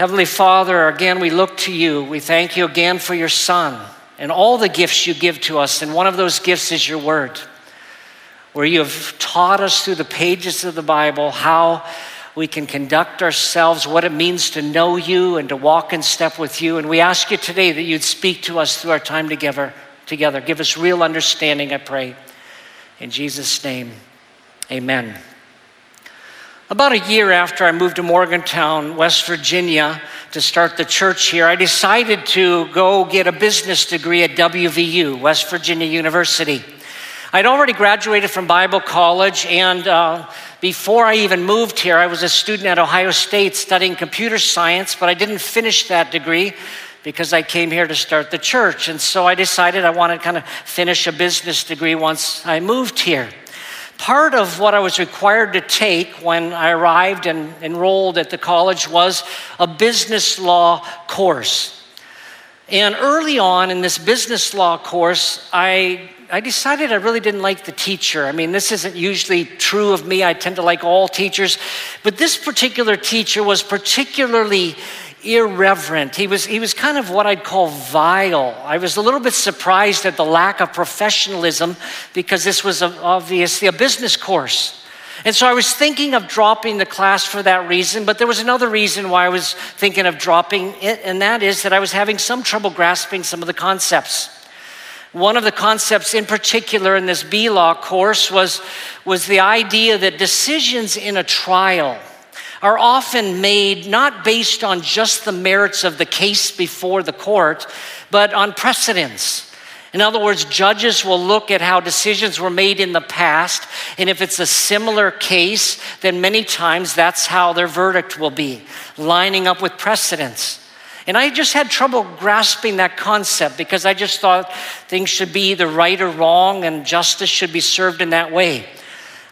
Heavenly Father, again, we look to you. We thank you again for your Son and all the gifts you give to us. And one of those gifts is your word, where you have taught us through the pages of the Bible how we can conduct ourselves, what it means to know you and to walk in step with you. And we ask you today that you'd speak to us through our time together. together. Give us real understanding, I pray. In Jesus' name, amen. About a year after I moved to Morgantown, West Virginia, to start the church here, I decided to go get a business degree at WVU, West Virginia University. I'd already graduated from Bible college, and uh, before I even moved here, I was a student at Ohio State studying computer science, but I didn't finish that degree because I came here to start the church. And so I decided I wanted to kind of finish a business degree once I moved here part of what I was required to take when I arrived and enrolled at the college was a business law course. And early on in this business law course, I, I decided I really didn't like the teacher. I mean, this isn't usually true of me. I tend to like all teachers. But this particular teacher was particularly irreverent. He was, he was kind of what I'd call vile. I was a little bit surprised at the lack of professionalism because this was obviously a business course. And so I was thinking of dropping the class for that reason, but there was another reason why I was thinking of dropping it, and that is that I was having some trouble grasping some of the concepts. One of the concepts in particular in this B Law course was, was the idea that decisions in a trial are often made not based on just the merits of the case before the court, but on precedents. In other words, judges will look at how decisions were made in the past, and if it's a similar case, then many times that's how their verdict will be, lining up with precedents. And I just had trouble grasping that concept because I just thought things should be either right or wrong, and justice should be served in that way.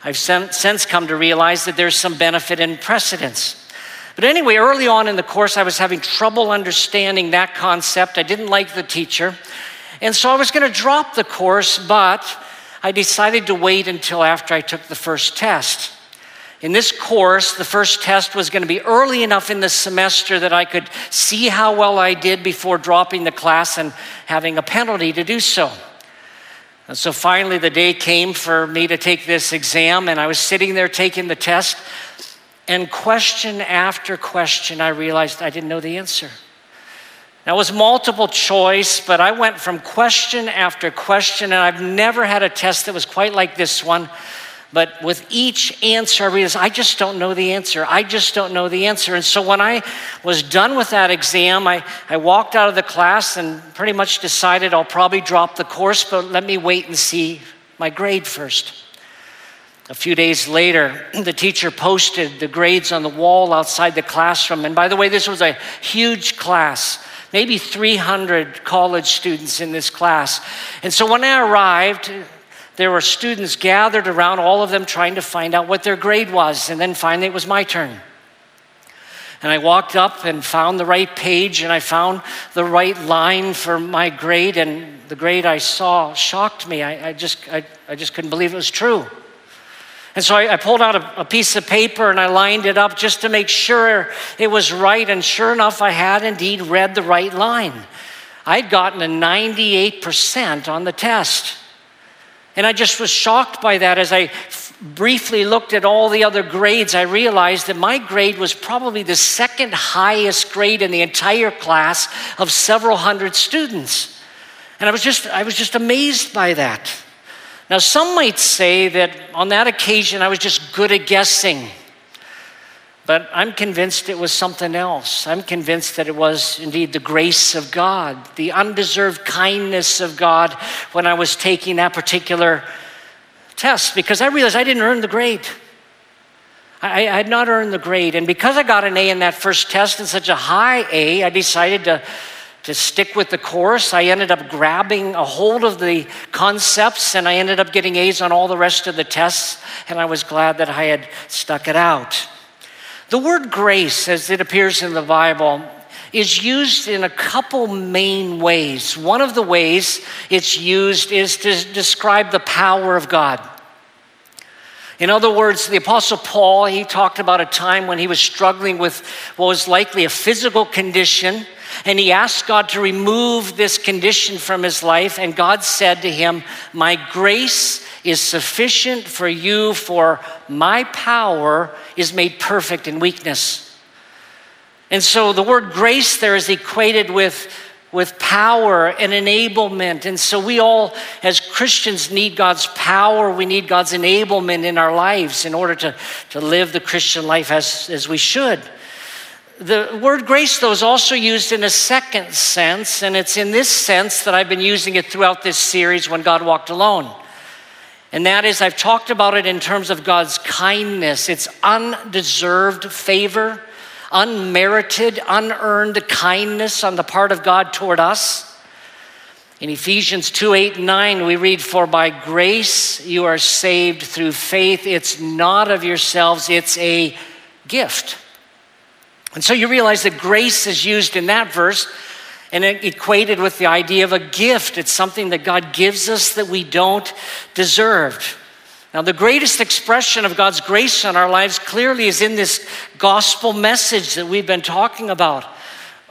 I've since come to realize that there's some benefit in precedence. But anyway, early on in the course, I was having trouble understanding that concept. I didn't like the teacher. And so I was going to drop the course, but I decided to wait until after I took the first test. In this course, the first test was going to be early enough in the semester that I could see how well I did before dropping the class and having a penalty to do so. And so finally, the day came for me to take this exam, and I was sitting there taking the test. And question after question, I realized I didn't know the answer. Now, it was multiple choice, but I went from question after question, and I've never had a test that was quite like this one. But with each answer, I I just don't know the answer. I just don't know the answer. And so when I was done with that exam, I, I walked out of the class and pretty much decided I'll probably drop the course, but let me wait and see my grade first. A few days later, the teacher posted the grades on the wall outside the classroom. And by the way, this was a huge class, maybe 300 college students in this class. And so when I arrived, there were students gathered around, all of them trying to find out what their grade was. And then finally, it was my turn. And I walked up and found the right page and I found the right line for my grade. And the grade I saw shocked me. I, I just, I, I, just couldn't believe it was true. And so I, I pulled out a, a piece of paper and I lined it up just to make sure it was right. And sure enough, I had indeed read the right line. I'd gotten a 98% on the test. And I just was shocked by that as I f- briefly looked at all the other grades. I realized that my grade was probably the second highest grade in the entire class of several hundred students. And I was just, I was just amazed by that. Now, some might say that on that occasion I was just good at guessing. But I'm convinced it was something else. I'm convinced that it was indeed the grace of God, the undeserved kindness of God when I was taking that particular test because I realized I didn't earn the grade. I, I, had not earned the grade. And because I got an A in that first test and such a high A, I decided to, to stick with the course. I ended up grabbing a hold of the concepts and I ended up getting A's on all the rest of the tests. And I was glad that I had stuck it out. The word grace, as it appears in the Bible, is used in a couple main ways. One of the ways it's used is to describe the power of God. In other words, the Apostle Paul, he talked about a time when he was struggling with what was likely a physical condition, and he asked God to remove this condition from his life. And God said to him, My grace is sufficient for you, for my power is made perfect in weakness. And so the word grace there is equated with, with power and enablement. And so we all, as Christians, need God's power. We need God's enablement in our lives in order to, to live the Christian life as, as we should. The word grace, though, is also used in a second sense, and it's in this sense that I've been using it throughout this series when God walked alone. And that is, I've talked about it in terms of God's kindness, it's undeserved favor unmerited, unearned kindness on the part of God toward us. In Ephesians 2 8 and 9, we read, For by grace you are saved through faith. It's not of yourselves, it's a gift. And so you realize that grace is used in that verse and equated with the idea of a gift. It's something that God gives us that we don't deserve. Now, the greatest expression of God's grace in our lives clearly is in this gospel message that we've been talking about.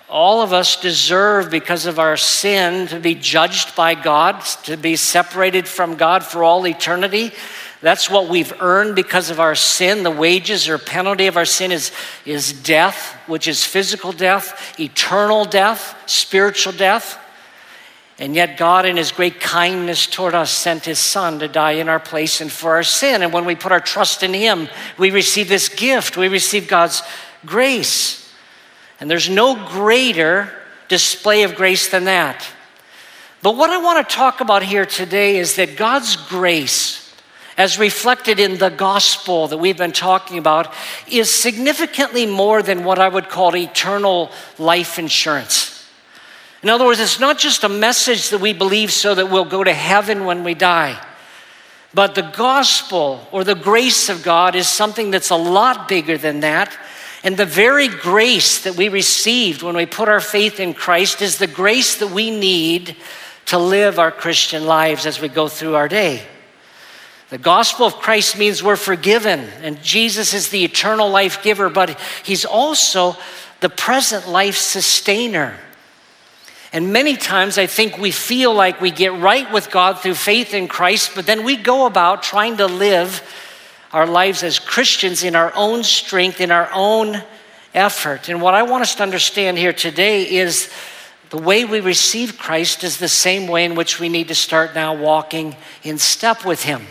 All of us deserve, because of our sin, to be judged by God, to be separated from God for all eternity. That's what we've earned because of our sin. The wages or penalty of our sin is, is death, which is physical death, eternal death, spiritual death. And yet, God, in His great kindness toward us, sent His Son to die in our place and for our sin. And when we put our trust in Him, we receive this gift. We receive God's grace. And there's no greater display of grace than that. But what I want to talk about here today is that God's grace, as reflected in the gospel that we've been talking about, is significantly more than what I would call eternal life insurance. In other words, it's not just a message that we believe so that we'll go to heaven when we die. But the gospel or the grace of God is something that's a lot bigger than that. And the very grace that we received when we put our faith in Christ is the grace that we need to live our Christian lives as we go through our day. The gospel of Christ means we're forgiven, and Jesus is the eternal life giver, but he's also the present life sustainer. And many times I think we feel like we get right with God through faith in Christ, but then we go about trying to live our lives as Christians in our own strength, in our own effort. And what I want us to understand here today is the way we receive Christ is the same way in which we need to start now walking in step with Him.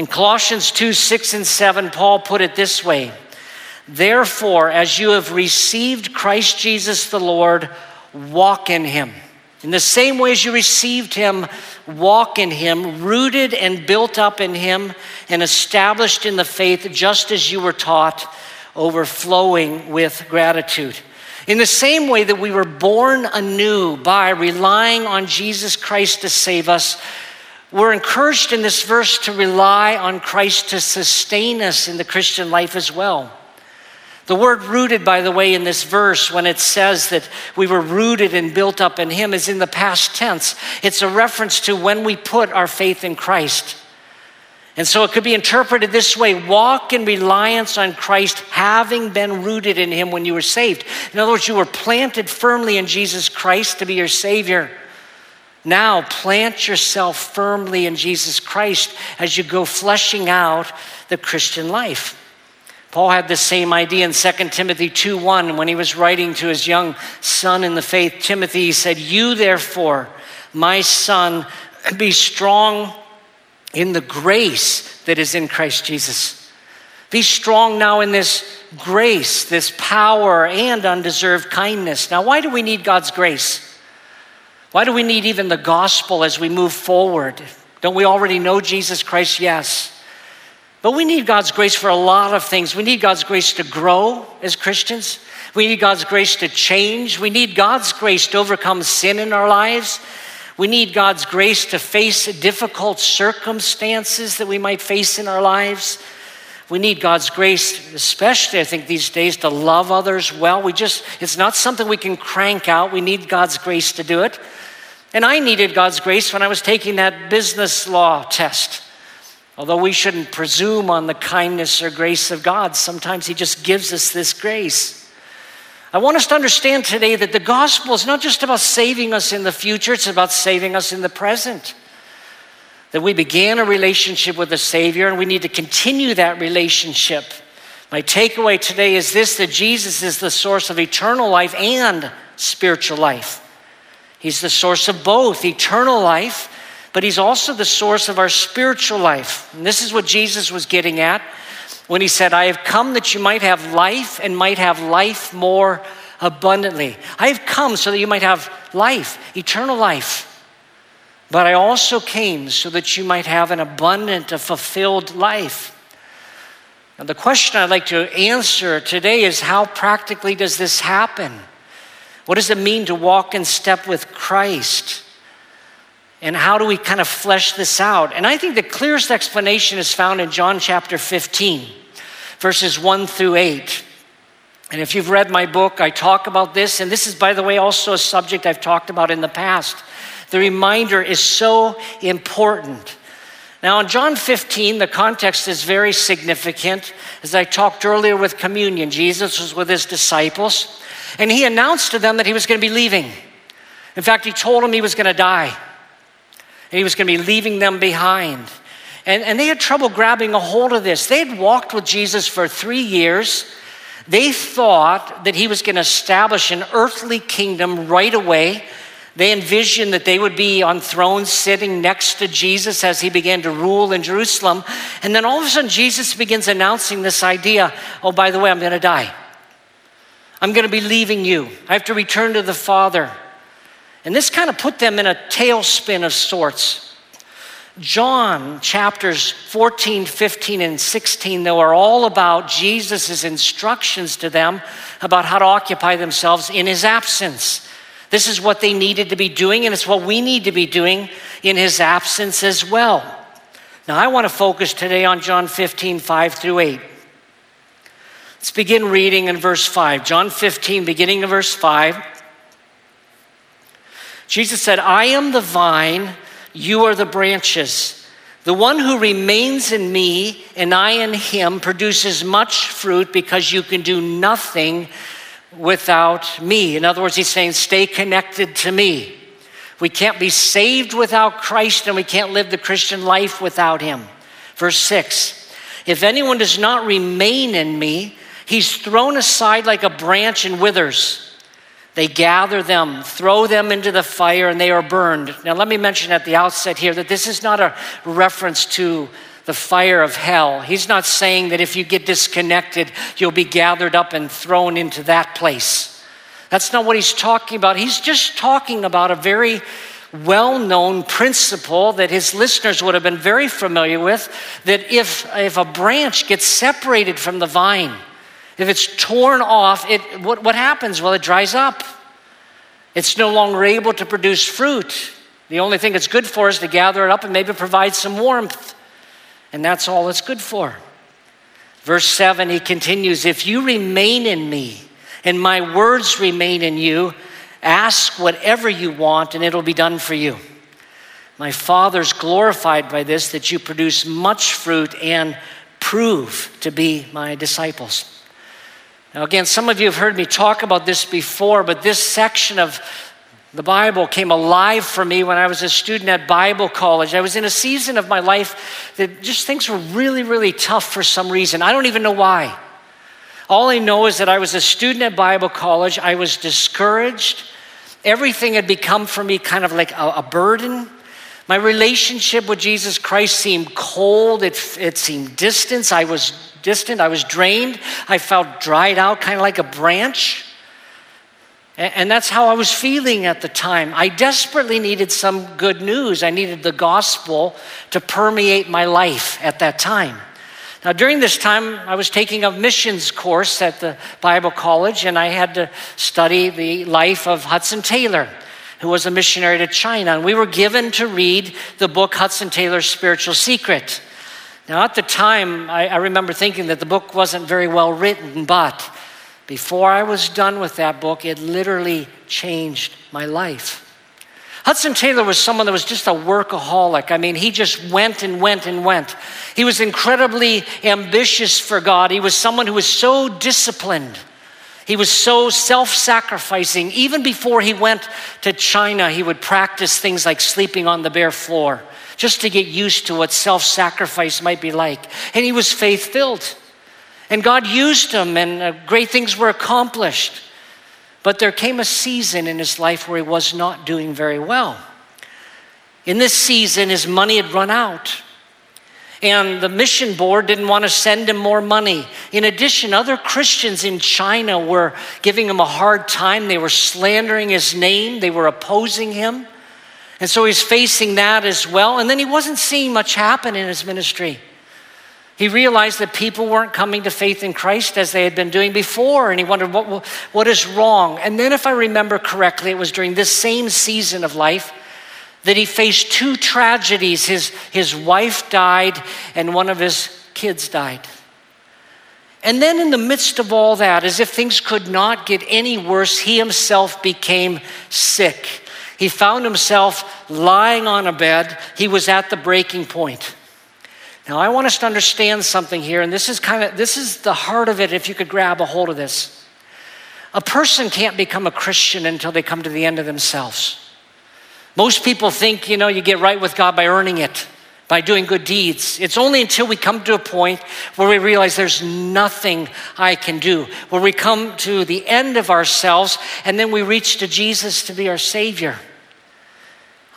In Colossians 2 6 and 7, Paul put it this way Therefore, as you have received Christ Jesus the Lord, walk in him. In the same way as you received him, walk in him, rooted and built up in him, and established in the faith just as you were taught, overflowing with gratitude. In the same way that we were born anew by relying on Jesus Christ to save us, we're encouraged in this verse to rely on Christ to sustain us in the Christian life as well. The word rooted, by the way, in this verse, when it says that we were rooted and built up in Him, is in the past tense. It's a reference to when we put our faith in Christ. And so it could be interpreted this way walk in reliance on Christ, having been rooted in Him when you were saved. In other words, you were planted firmly in Jesus Christ to be your Savior. Now, plant yourself firmly in Jesus Christ as you go fleshing out the Christian life. Paul had the same idea in 2 Timothy 2:1 when he was writing to his young son in the faith, Timothy, he said, You therefore, my son, be strong in the grace that is in Christ Jesus. Be strong now in this grace, this power, and undeserved kindness. Now, why do we need God's grace? Why do we need even the gospel as we move forward? Don't we already know Jesus Christ? Yes. But we need God's grace for a lot of things. We need God's grace to grow as Christians. We need God's grace to change. We need God's grace to overcome sin in our lives. We need God's grace to face difficult circumstances that we might face in our lives. We need God's grace, especially I think these days, to love others well. We just, it's not something we can crank out. We need God's grace to do it. And I needed God's grace when I was taking that business law test. Although we shouldn't presume on the kindness or grace of God, sometimes He just gives us this grace. I want us to understand today that the gospel is not just about saving us in the future, it's about saving us in the present. That we began a relationship with the Savior and we need to continue that relationship. My takeaway today is this that Jesus is the source of eternal life and spiritual life. He's the source of both eternal life, but He's also the source of our spiritual life. And this is what Jesus was getting at when he said, I have come that you might have life and might have life more abundantly. I have come so that you might have life, eternal life. But I also came so that you might have an abundant, a fulfilled life. Now, the question I'd like to answer today is how practically does this happen? What does it mean to walk in step with Christ? And how do we kind of flesh this out? And I think the clearest explanation is found in John chapter 15 verses 1 through 8. And if you've read my book, I talk about this. And this is, by the way, also a subject I've talked about in the past. The reminder is so important. Now, in John 15, the context is very significant. As I talked earlier with communion, Jesus was with his disciples, and he announced to them that he was going to be leaving. In fact, he told them he was going to die, and he was going to be leaving them behind. And, and they had trouble grabbing a hold of this. They had walked with Jesus for three years. They thought that he was going to establish an earthly kingdom right away. They envisioned that they would be on thrones sitting next to Jesus as he began to rule in Jerusalem. And then all of a sudden, Jesus begins announcing this idea oh, by the way, I'm going to die. I'm going to be leaving you. I have to return to the Father. And this kind of put them in a tailspin of sorts. John chapters 14, 15, and 16, though, are all about Jesus' instructions to them about how to occupy themselves in his absence. This is what they needed to be doing, and it's what we need to be doing in his absence as well. Now, I want to focus today on John 15, 5 through 8. Let's begin reading in verse 5. John 15, beginning of verse 5. Jesus said, I am the vine you are the branches. The one who remains in me and I in him produces much fruit because you can do nothing without me. In other words, he's saying, stay connected to me. We can't be saved without Christ and we can't live the Christian life without him. Verse 6 If anyone does not remain in me, he's thrown aside like a branch and withers. They gather them, throw them into the fire, and they are burned. Now, let me mention at the outset here that this is not a reference to the fire of hell. He's not saying that if you get disconnected, you'll be gathered up and thrown into that place. That's not what he's talking about. He's just talking about a very well known principle that his listeners would have been very familiar with that if, if a branch gets separated from the vine, if it's torn off, it, what, what happens? Well, it dries up. It's no longer able to produce fruit. The only thing it's good for is to gather it up and maybe provide some warmth. And that's all it's good for. Verse 7, he continues If you remain in me and my words remain in you, ask whatever you want and it'll be done for you. My Father's glorified by this that you produce much fruit and prove to be my disciples. Now, again, some of you have heard me talk about this before, but this section of the Bible came alive for me when I was a student at Bible college. I was in a season of my life that just things were really, really tough for some reason. I don't even know why. All I know is that I was a student at Bible college. I was discouraged. Everything had become for me kind of like a, a burden. My relationship with Jesus Christ seemed cold, it, it seemed distant. I was distant, I was drained, I felt dried out, kind of like a branch. And, that's how I was feeling at the time. I desperately needed some good news. I needed the gospel to permeate my life at that time. Now, during this time, I was taking a missions course at the Bible College, and I had to study the life of Hudson Taylor, who was a missionary to China. And we were given to read the book Hudson Taylor's Spiritual Secret. Now, at the time, I, I remember thinking that the book wasn't very well written, but before I was done with that book, it literally changed my life. Hudson Taylor was someone that was just a workaholic. I mean, he just went and went and went. He was incredibly ambitious for God. He was someone who was so disciplined. He was so self sacrificing. Even before he went to China, he would practice things like sleeping on the bare floor just to get used to what self sacrifice might be like. And he was faith filled. And God used him, and uh, great things were accomplished. But there came a season in his life where he was not doing very well. In this season, his money had run out. And the mission board didn't want to send him more money. In addition, other Christians in China were giving him a hard time. They were slandering his name, they were opposing him. And so he's facing that as well. And then he wasn't seeing much happen in his ministry. He realized that people weren't coming to faith in Christ as they had been doing before, and he wondered what, what is wrong. And then, if I remember correctly, it was during this same season of life that he faced two tragedies. His, his wife died, and one of his kids died. And then, in the midst of all that, as if things could not get any worse, he himself became sick. He found himself lying on a bed. He was at the breaking point. Now, I want us to understand something here, and this is kind of this is the heart of it if you could grab a hold of this. A person can't become a Christian until they come to the end of themselves. Most people think, you know, you get right with God by earning it, by doing good deeds. It's only until we come to a point where we realize there's nothing I can do, where we come to the end of ourselves, and then we reach to Jesus to be our Savior.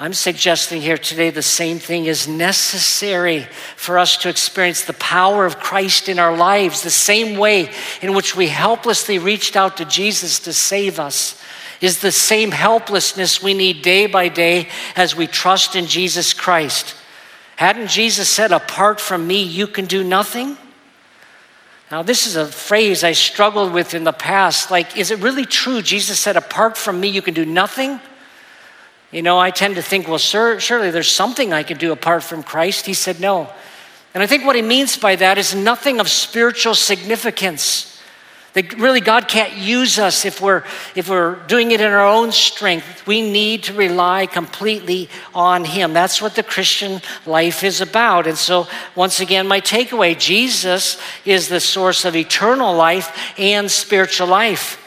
I'm suggesting here today the same thing is necessary for us to experience the power of Christ in our lives, the same way in which we helplessly reached out to Jesus to save us. Is the same helplessness we need day by day as we trust in Jesus Christ. Hadn't Jesus said, Apart from me, you can do nothing? Now, this is a phrase I struggled with in the past. Like, is it really true? Jesus said, Apart from me, you can do nothing? You know, I tend to think, well, sir, surely there's something I can do apart from Christ. He said, no. And I think what he means by that is nothing of spiritual significance. That really God can't use us if we're if we're doing it in our own strength. We need to rely completely on him. That's what the Christian life is about. And so once again my takeaway Jesus is the source of eternal life and spiritual life.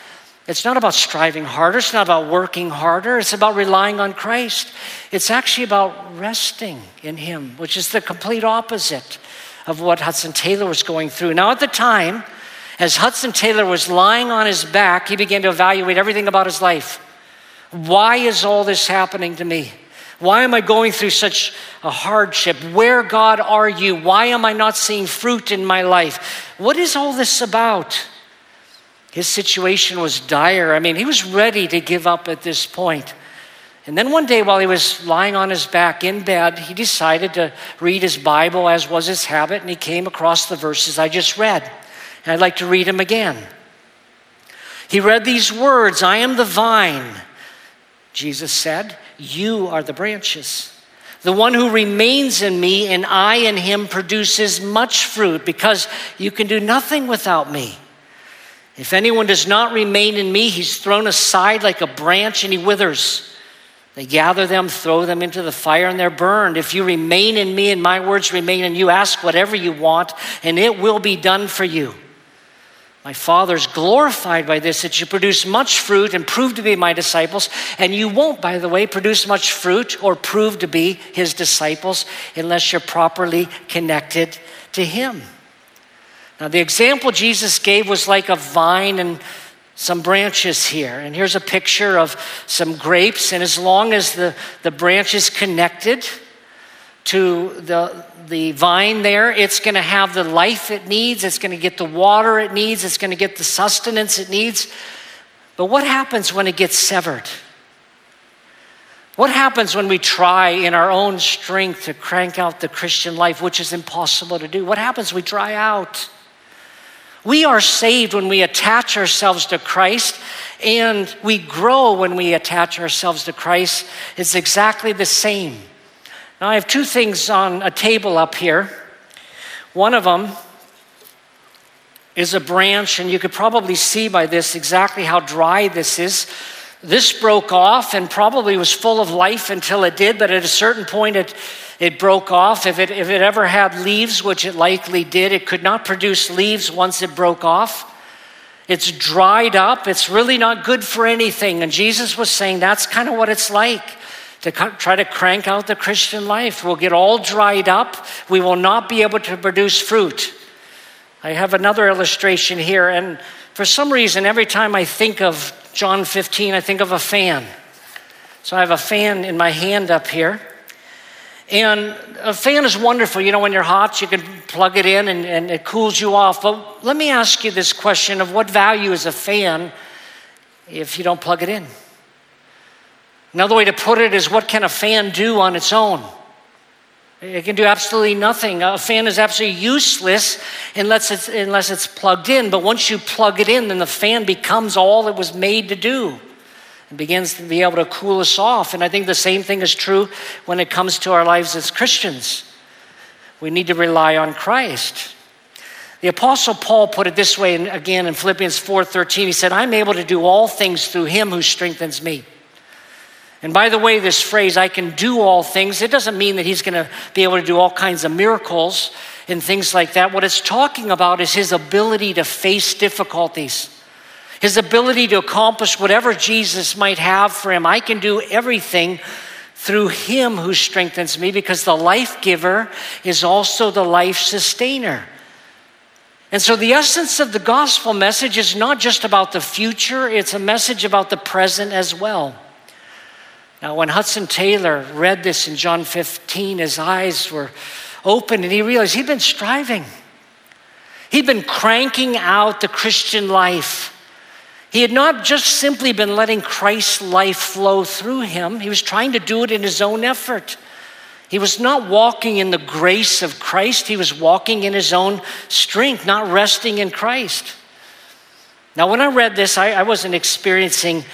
It's not about striving harder. It's not about working harder. It's about relying on Christ. It's actually about resting in Him, which is the complete opposite of what Hudson Taylor was going through. Now, at the time, as Hudson Taylor was lying on his back, he began to evaluate everything about his life. Why is all this happening to me? Why am I going through such a hardship? Where, God, are you? Why am I not seeing fruit in my life? What is all this about? His situation was dire. I mean, he was ready to give up at this point. And then one day, while he was lying on his back in bed, he decided to read his Bible, as was his habit, and he came across the verses I just read. And I'd like to read them again. He read these words I am the vine, Jesus said, You are the branches. The one who remains in me and I in him produces much fruit because you can do nothing without me. If anyone does not remain in me, he's thrown aside like a branch and he withers. They gather them, throw them into the fire, and they're burned. If you remain in me and my words remain in you, ask whatever you want, and it will be done for you. My Father's glorified by this that you produce much fruit and prove to be my disciples. And you won't, by the way, produce much fruit or prove to be his disciples unless you're properly connected to him. Now, the example Jesus gave was like a vine and some branches here. And here's a picture of some grapes. And as long as the, the branch is connected to the, the vine there, it's going to have the life it needs, it's going to get the water it needs, it's going to get the sustenance it needs. But what happens when it gets severed? What happens when we try in our own strength to crank out the Christian life, which is impossible to do? What happens? We dry out. We are saved when we attach ourselves to Christ, and we grow when we attach ourselves to Christ. It's exactly the same. Now, I have two things on a table up here. One of them is a branch, and you could probably see by this exactly how dry this is. This broke off and probably was full of life until it did, but at a certain point it, it broke off. If it, if it ever had leaves, which it likely did, it could not produce leaves once it broke off. It's dried up. It's really not good for anything. And Jesus was saying that's kind of what it's like to try to crank out the Christian life. We'll get all dried up. We will not be able to produce fruit. I have another illustration here, and for some reason, every time I think of John 15, I think of a fan. So I have a fan in my hand up here. And a fan is wonderful. You know, when you're hot, you can plug it in and, and it cools you off. But let me ask you this question of what value is a fan if you don't plug it in? Another way to put it is what can a fan do on its own? It can do absolutely nothing. A fan is absolutely useless unless it's, unless it's plugged in. But once you plug it in, then the fan becomes all it was made to do and begins to be able to cool us off. And I think the same thing is true when it comes to our lives as Christians. We need to rely on Christ. The apostle Paul put it this way and again in Philippians 4:13 he said I'm able to do all things through him who strengthens me. And by the way, this phrase, I can do all things, it doesn't mean that he's going to be able to do all kinds of miracles and things like that. What it's talking about is his ability to face difficulties, his ability to accomplish whatever Jesus might have for him. I can do everything through him who strengthens me because the life giver is also the life sustainer. And so, the essence of the gospel message is not just about the future, it's a message about the present as well. Now, when Hudson Taylor read this in John 15, his eyes were open and he realized he'd been striving. He'd been cranking out the Christian life. He had not just simply been letting Christ's life flow through him, he was trying to do it in his own effort. He was not walking in the grace of Christ, he was walking in his own strength, not resting in Christ. Now, when I read this, I, I wasn't experiencing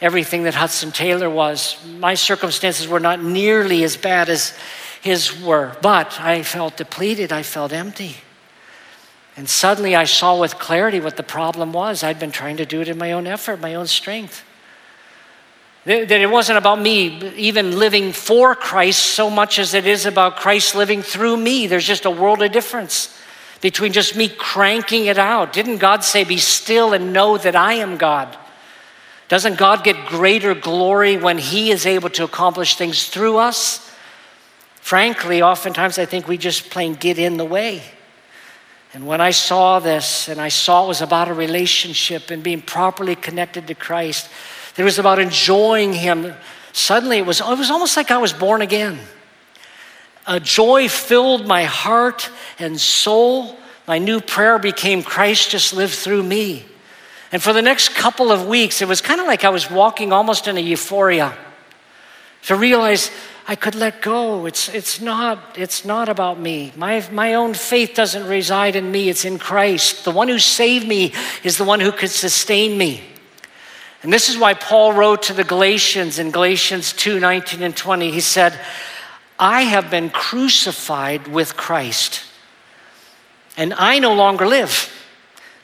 everything that Hudson Taylor was. My circumstances were not nearly as bad as his were, but I felt depleted, I felt empty. And suddenly I saw with clarity what the problem was. I'd been trying to do it in my own effort, my own strength. That it wasn't about me even living for Christ so much as it is about Christ living through me. There's just a world of difference between just me cranking it out. Didn't God say, Be still and know that I am God? Doesn't God get greater glory when He is able to accomplish things through us? Frankly, oftentimes I think we just plain get in the way. And when I saw this and I saw it was about a relationship and being properly connected to Christ, it was about enjoying Him, suddenly it was, it was almost like I was born again. A joy filled my heart and soul. My new prayer became Christ just lived through me. And for the next couple of weeks, it was kind of like I was walking almost in a euphoria to realize I could let go. It's, it's, not, it's not about me. My, my own faith doesn't reside in me, it's in Christ. The one who saved me is the one who could sustain me. And this is why Paul wrote to the Galatians in Galatians 2 19 and 20. He said, I have been crucified with Christ, and I no longer live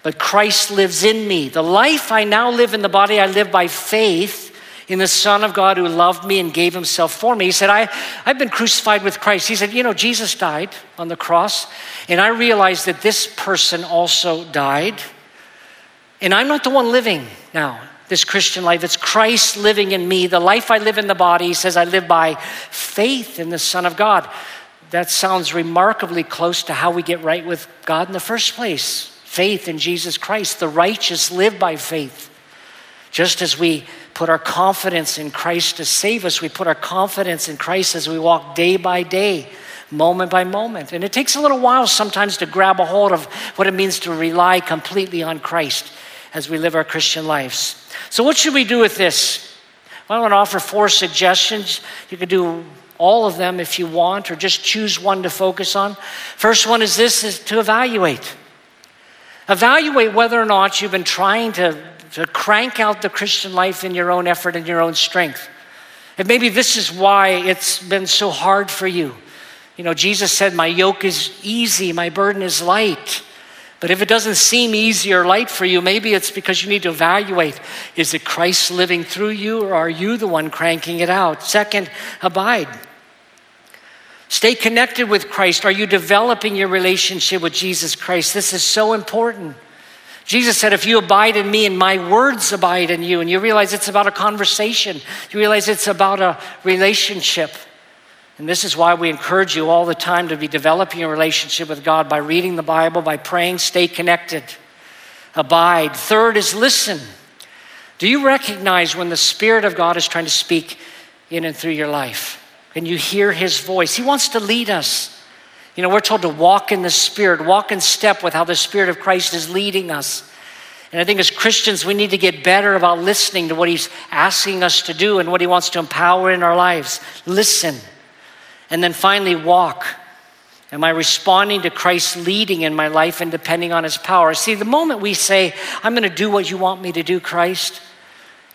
but Christ lives in me. The life I now live in the body, I live by faith in the Son of God who loved me and gave himself for me. He said, I, I've been crucified with Christ. He said, You know, Jesus died on the cross, and I realized that this person also died. And I'm not the one living now, this Christian life. It's Christ living in me. The life I live in the body, he says, I live by faith in the Son of God. That sounds remarkably close to how we get right with God in the first place faith in Jesus Christ. The righteous live by faith. Just as we put our confidence in Christ to save us, we put our confidence in Christ as we walk day by day, moment by moment. And it takes a little while sometimes to grab a hold of what it means to rely completely on Christ as we live our Christian lives. So, what should we do with this? I want to offer four suggestions. You could do all of them if you want, or just choose one to focus on. First one is this is to evaluate. Evaluate whether or not you've been trying to, to crank out the Christian life in your own effort and your own strength. And maybe this is why it's been so hard for you. You know, Jesus said, My yoke is easy, my burden is light. But if it doesn't seem easy or light for you, maybe it's because you need to evaluate is it Christ living through you or are you the one cranking it out? Second, abide. Stay connected with Christ. Are you developing your relationship with Jesus Christ? This is so important. Jesus said, If you abide in me and my words abide in you, and you realize it's about a conversation, you realize it's about a relationship. And this is why we encourage you all the time to be developing a relationship with God by reading the Bible, by praying, stay connected, abide. Third is listen. Do you recognize when the Spirit of God is trying to speak in and through your life? Can you hear His voice? He wants to lead us. You know, we're told to walk in the Spirit, walk in step with how the Spirit of Christ is leading us. And I think as Christians, we need to get better about listening to what He's asking us to do and what He wants to empower in our lives. Listen. And then finally, walk. Am I responding to Christ's leading in my life and depending on his power? See, the moment we say, I'm going to do what you want me to do, Christ,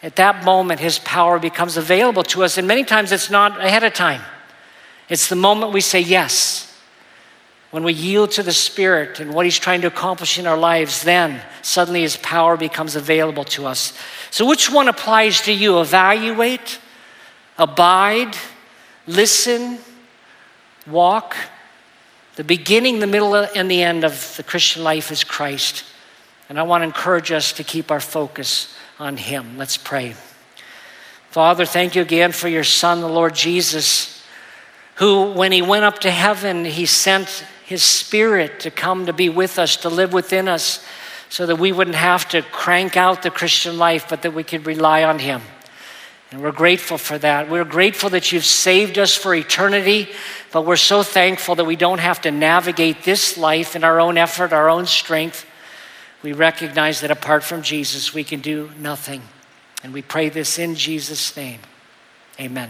at that moment his power becomes available to us. And many times it's not ahead of time, it's the moment we say yes. When we yield to the Spirit and what He's trying to accomplish in our lives, then suddenly His power becomes available to us. So, which one applies to you? Evaluate, abide, listen, walk. The beginning, the middle, and the end of the Christian life is Christ. And I want to encourage us to keep our focus on Him. Let's pray. Father, thank you again for your Son, the Lord Jesus, who, when He went up to heaven, He sent His Spirit to come to be with us, to live within us, so that we wouldn't have to crank out the Christian life, but that we could rely on Him. And we're grateful for that. We're grateful that you've saved us for eternity, but we're so thankful that we don't have to navigate this life in our own effort, our own strength. We recognize that apart from Jesus, we can do nothing. And we pray this in Jesus' name. Amen.